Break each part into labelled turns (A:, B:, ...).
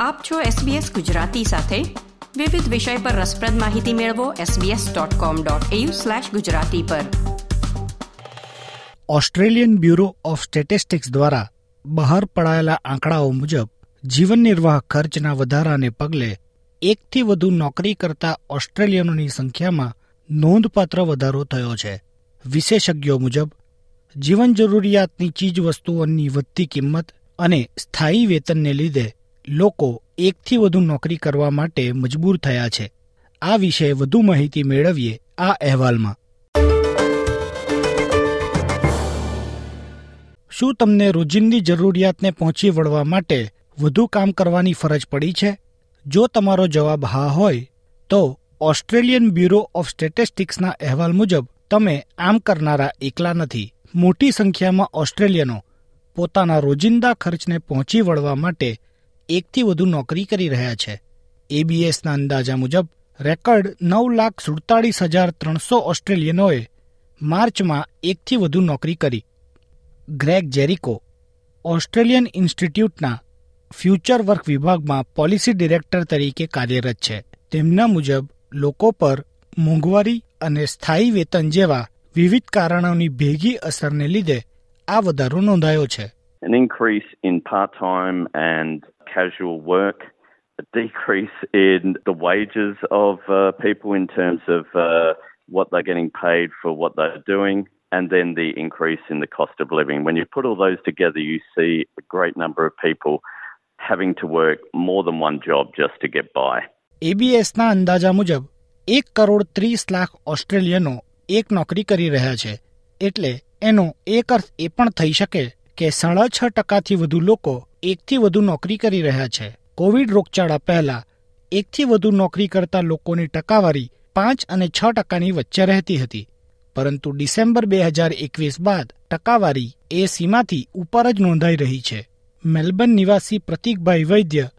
A: આપ છો SBS ગુજરાતી સાથે. વિવિધ વિષય પર રસપ્રદ માહિતી મેળવો sbs.com.au/gujarati પર.
B: ઓસ્ટ્રેલિયન બ્યુરો ઓફ સ્ટેટિસ્ટિક્સ દ્વારા બહાર પડાયેલા આંકડાઓ મુજબ જીવન નિર્વાહ ખર્ચના વધારાને પગલે એકથી વધુ નોકરી કરતા ઓસ્ટ્રેલિયનોની સંખ્યામાં નોંધપાત્ર વધારો થયો છે. વિશેષજ્ઞો મુજબ, જીવન જરૂરિયાતની ચીજવસ્તુઓની વધતી કિંમત અને સ્થાયી વેતનને લીધે લોકો એકથી વધુ નોકરી કરવા માટે મજબૂર થયા છે. આ વિશે વધુ માહિતી મેળવીએ આ અહેવાલમાં. શું તમને રોજિંદી જરૂરિયાતને પહોંચી વળવા માટે વધુ કામ કરવાની ફરજ પડી છે? જો તમારો જવાબ હા હોય, તો ઓસ્ટ્રેલિયન બ્યુરો ઓફ સ્ટેટિસ્ટિક્સના અહેવાલ મુજબ તમે આમ કરનારા એકલા નથી. મોટી સંખ્યામાં ઓસ્ટ્રેલિયનો પોતાના રોજિંદા ખર્ચને પહોંચી વળવા માટે એકથી વધુ નોકરી કરી રહ્યા છે. એબીએસના અંદાજા મુજબ, રેકર્ડ નવ લાખ સુડતાળીસ હજાર ત્રણસો ઓસ્ટ્રેલિયનોએ માર્ચમાં એકથી વધુ નોકરી કરી. ગ્રેગ જેરિકો, ઓસ્ટ્રેલિયન ઇન્સ્ટિટ્યૂટના ફ્યુચર વર્ક વિભાગમાં પોલિસી ડિરેક્ટર તરીકે કાર્યરત છે. તેમના મુજબ, લોકો પર મોંઘવારી અને સ્થાયી વેતન જેવા વિવિધ કારણોની ભેગી અસરને લીધે આ વધારો નોંધાયો છે.
C: An increase in part-time and casual work, a decrease in the wages of uh, people in terms of uh, what they're getting paid for what they're doing, and then the increase in the cost of living. When you put all those together, you see a great number of people having to work more than one job just to get by.
B: એબીએસના અંદાજા મુજબ એક કરોડ ત્રીસ લાખ ઓસ્ટ્રેલિયનો એક નોકરી કરી રહ્યા છે એટલે એનો એક અર્થ એ પણ થઈ શકે કે સાડા છ ટકાથી વધુ લોકો એકથી વધુ નોકરી કરી રહ્યા છે. કોવિડ રોગચાળા પહેલા એકથી વધુ નોકરી કરતા લોકોની ટકાવારી પાંચ અને છ ટકાની વચ્ચે રહેતી હતી. પરંતુ ડિસેમ્બર બે હજાર એકવીસ બાદ ટકાવારી એ સીમાથી ઉપર જ નોંધાઈ રહી છે. મેલબર્ન નિવાસી પ્રતીકભાઈ વૈદ્ય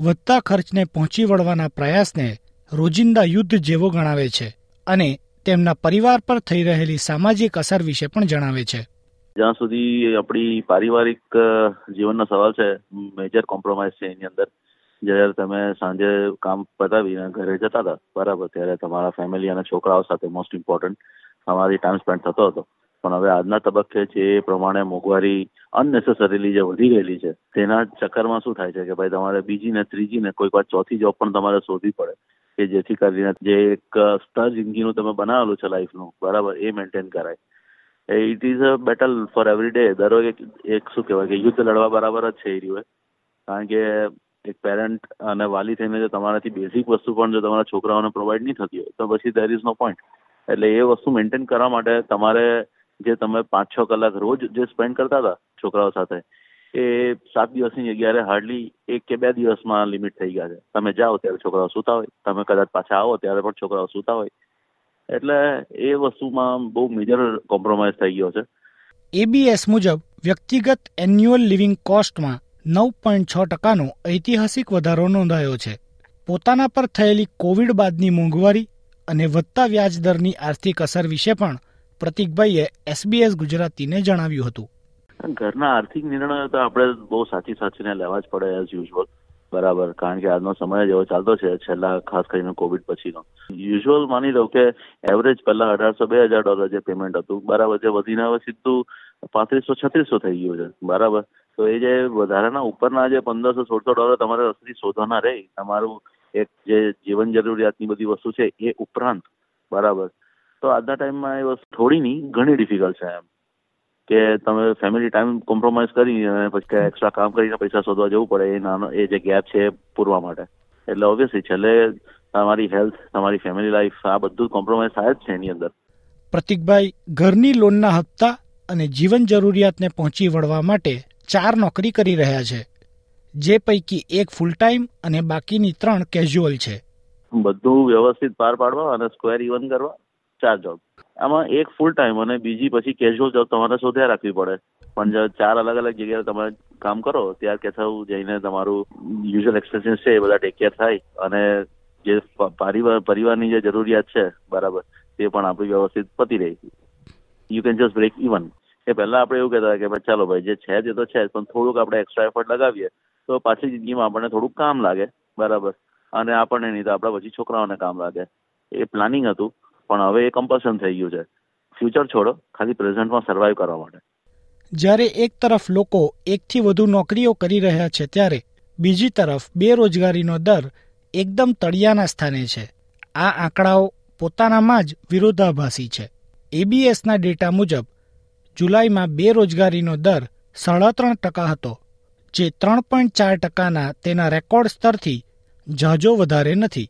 B: વધતા ખર્ચને પહોંચી વળવાના પ્રયાસને રોજિંદા યુદ્ધ જેવો ગણાવે છે અને તેમના પરિવાર પર થઈ રહેલી સામાજિક અસર વિશે પણ જણાવે છે.
D: જ્યાં સુધી આપણી પારિવારિક જીવનનો સવાલ છે મેજર કોમ્પ્રોમાઇઝ છે એની અંદર. જ્યારે તમે સાંજે કામ પતાવીને ઘરે જતા હતા, બરાબર, ત્યારે તમારા ફેમિલી અને છોકરાઓ સાથે મોસ્ટ ઇમ્પોર્ટન્ટ તમારી ટાઈમ સ્પેન્ડ થતો હતો. પણ હવે આજના તબક્કે જે પ્રમાણે મોંઘવારી અનનેસેસરીલી જે વધી ગયેલી છે, તેના ચક્કરમાં શું થાય છે કે ભાઈ તમારે બીજી ને ત્રીજી ને કોઈક વાર ચોથી જોબ પણ તમારે શોધવી પડે. કે જેથી કરીને જે એક સ્તર જિંદગીનું તમે બનાવેલું છે લાઈફનું બરાબર, એ મેન્ટેન કરાય. It is a battle for every day દરરોજ એક એક શું કહેવાય કે યુદ્ધ લડવા બરાબર જ છે એ રહ્યું કારણ કે એક પેરેન્ટ અને વાલી થઈને જો તમારાથી બેઝિક વસ્તુ પણ જો તમારા છોકરાઓને પ્રોવાઈડ નહીં થતી હોય, તો પછી દેર ઇઝ નો પોઈન્ટ એટલે એ વસ્તુ મેન્ટેન કરવા માટે તમારે જે તમે પાંચ છ કલાક રોજ જે સ્પેન્ડ કરતા હતા છોકરાઓ સાથે, એ સાત દિવસની જગ્યાએ હાર્ડલી એક કે બે દિવસમાં લિમિટ થઈ ગયા છે. તમે જાઓ ત્યારે છોકરાઓ સૂતા હોય, તમે કદાચ પાછા આવો ત્યારે પણ છોકરાઓ સૂતા હોય એટલે એ વસ્તુમાં બહુ મેજર કોમ્પ્રોમાઇઝ થઈ ગયો છે.
B: એબીએસ મુજબ વ્યક્તિગત એન્યુઅલ લિવિંગ કોસ્ટમાં નવ પોઈન્ટ છ ટકાનો ઐતિહાસિક વધારો નોંધાયો છે. પોતાના પર થયેલી કોવિડ બાદની મોંઘવારી અને વધતા વ્યાજ દરની આર્થિક અસર વિશે પણ પ્રતિકભાઈએ એસબીએસ ગુજરાતીને જણાવ્યું હતું.
D: ઘરના આર્થિક નિર્ણયો તો આપણે બહુ સાચી સાચીને લેવા જ પડે એઝ યુઝ્યુઅલ બરાબર. કારણ કે આજનો સમય જ એવો ચાલતો છે, છેલ્લા ખાસ કરીને કોવિડ પછીનો. યુઝ્યુઅલ માની લો કે એવરેજ પહેલા અઢારસો બે હજાર ડોલર જે પેમેન્ટ હતું, બરાબર, જે વધીને હવે સીધું પાંત્રીસો, છત્રીસો થઈ ગયું છે. બરાબર. તો એ જે વધારાના ઉપરના જે પંદરસો, સોળસો ડોલર તમારે રસ્તેથી શોધવાના રહે તમારું એક જે જીવન જરૂરિયાતની બધી વસ્તુ છે એ ઉપરાંત. બરાબર. તો આજના ટાઈમમાં એ વસ્તુ થોડી નહીં ઘણી ડિફિકલ્ટ છે એમ. કે તમે ફેમિલી ટાઈમ કોમ્પ્રોમાઇઝ કરી અને પછી એક્સ્ટ્રા કામ કરીને પૈસા શોધવા જવું પડે એ નાનો એ જે ગેપ છે પૂરવા માટે. એટલે ઓબ્વિયસલી છેલ્લે તમારી હેલ્થ તમારી ફેમિલી લાઈફ આ બધું કોમ્પ્રોમાઇઝ થાય જ છે એની અંદર.
B: પ્રતિકભાઈ ઘરની લોનના હપ્તા અને જીવન જરૂરિયાતને પહોંચી વળવા માટે ચાર નોકરી કરી રહ્યા છે. જે પૈકી એક ફૂલ ટાઈમ અને બાકીની ત્રણ કેઝ્યુઅલ છે.
D: બધું વ્યવસ્થિત પાર પાડવા અને સ્ક્વેર ઇવન કરવા ચાર જોબ આમાં એક ફૂલ ટાઈમ અને બીજી પછી કેઝ્યુઅલ જોબ તમારે શોધ્યા રાખવી પડે. પણ ચાર અલગ અલગ જગ્યાએ તમે કામ કરો, ત્યાર કે થવું, જઈને તમારું યુઝ્યુઅલ એક્સપેન્સીસ છે એ બધા ટેક કેર થાય અને જે પરિવાર, પરિવારની જે જરૂરિયાત છે, બરાબર, તે પણ આપણી વ્યવસ્થિત પતી રહી. You can just break even એ પહેલા આપણે એવું કહેતા હતા કે ભાઈ, ચાલો ભાઈ, જે છે તે તો છે પણ થોડુંક આપણે એક્સ્ટ્રા એફર્ટ લગાવીએ, તો પાછી જિંદગીમાં આપણને થોડુંક કામ લાગે, બરાબર. અને આપણને નહીં તો આપણા પછી છોકરાઓને કામ લાગે. એ પ્લાનિંગ હતું. પણ હવે એ કમ્પલ્શન થઈ ગયું છે. ફ્યુચર છોડો, ખાલી પ્રેઝન્ટમાં સર્વાઈવ કરવા માટે.
B: જ્યારે એક તરફ લોકો એકથી વધુ નોકરીઓ કરી રહ્યા છે, ત્યારે બીજી તરફ બેરોજગારીનો દર એકદમ તળિયાના સ્થાને છે. આ આંકડાઓ પોતાનામાં જ વિરોધાભાસી છે. એબીએસના ડેટા મુજબ, જુલાઈમાં બેરોજગારીનો દર સાડા ત્રણ ટકા હતો, જે ત્રણ પોઈન્ટ ચાર ટકાના તેના રેકોર્ડ સ્તરથી ઝાઝો વધારે નથી.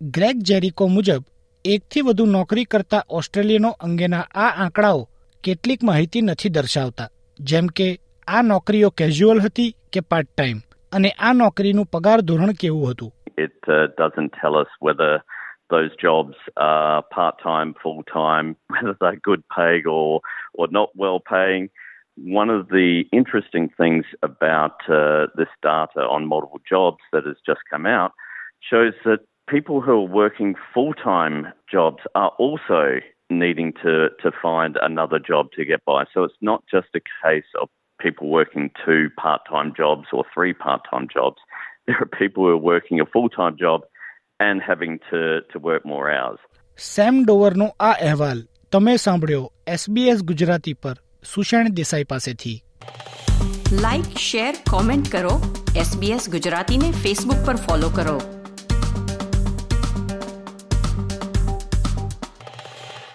B: ગ્રેગ જેરિકો મુજબ એકથી વધુ નોકરી કરતા ઓસ્ટ્રેલિયનો અંગેના આ આંકડાઓ કેટલીક માહિતી નથી દર્શાવતા જેમ કે આ નોકરીઓ કેઝ્યુઅલ હતી કે પાર્ટ ટાઈમ અને આ નોકરીનું પગાર ધોરણ કેવું હતું
C: It uh, doesn't tell us whether those jobs are part time, full time, whether they're good paying or, or not well paying. One of the interesting things about uh, this data on multiple jobs that has just come out shows that people who are working full time jobs are also needing to, to find another job to get by. So it's not just a case of people working two part time jobs or three part time jobs. There are people who are working a full time job and having to, to work more hours.
B: Sam ડોવરનો આ અહેવાલ તમે સાંભળ્યો SBS Gujarati પર સુષેણ દેસાઈ પાસેથી
A: like share comment કરો SBS ગુજરાતીને Facebook પર follow કરો